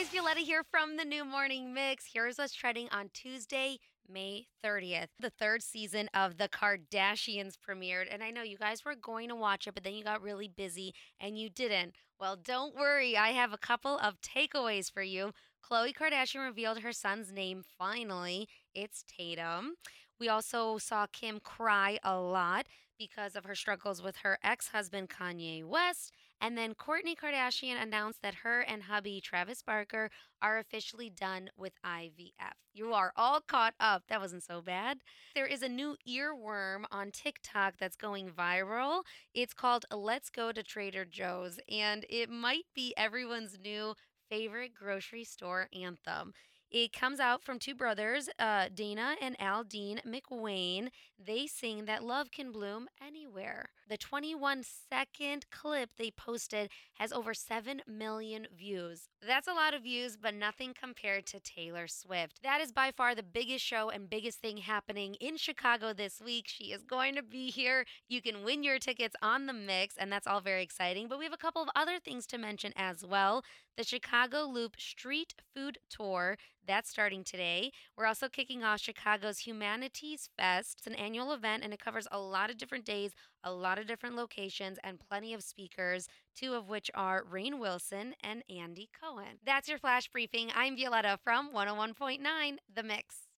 guys, Violetta here from the New Morning Mix. Here's what's trending on Tuesday, May 30th. The third season of The Kardashians premiered, and I know you guys were going to watch it, but then you got really busy and you didn't. Well, don't worry, I have a couple of takeaways for you. Khloe Kardashian revealed her son's name finally. It's Tatum. We also saw Kim cry a lot because of her struggles with her ex husband, Kanye West. And then Kourtney Kardashian announced that her and hubby, Travis Barker, are officially done with IVF. You are all caught up. That wasn't so bad. There is a new earworm on TikTok that's going viral. It's called Let's Go to Trader Joe's, and it might be everyone's new favorite grocery store anthem. It comes out from two brothers, uh, Dana and Al Dean McWane. They sing that love can bloom anywhere. The 21 second clip they posted has over 7 million views. That's a lot of views, but nothing compared to Taylor Swift. That is by far the biggest show and biggest thing happening in Chicago this week. She is going to be here. You can win your tickets on the mix, and that's all very exciting. But we have a couple of other things to mention as well. The Chicago Loop Street Food Tour that's starting today. We're also kicking off Chicago's Humanities Fest. It's an annual event and it covers a lot of different days, a lot of different locations, and plenty of speakers, two of which are Rainn Wilson and Andy Cohen. That's your flash briefing. I'm Violetta from 101.9 The Mix.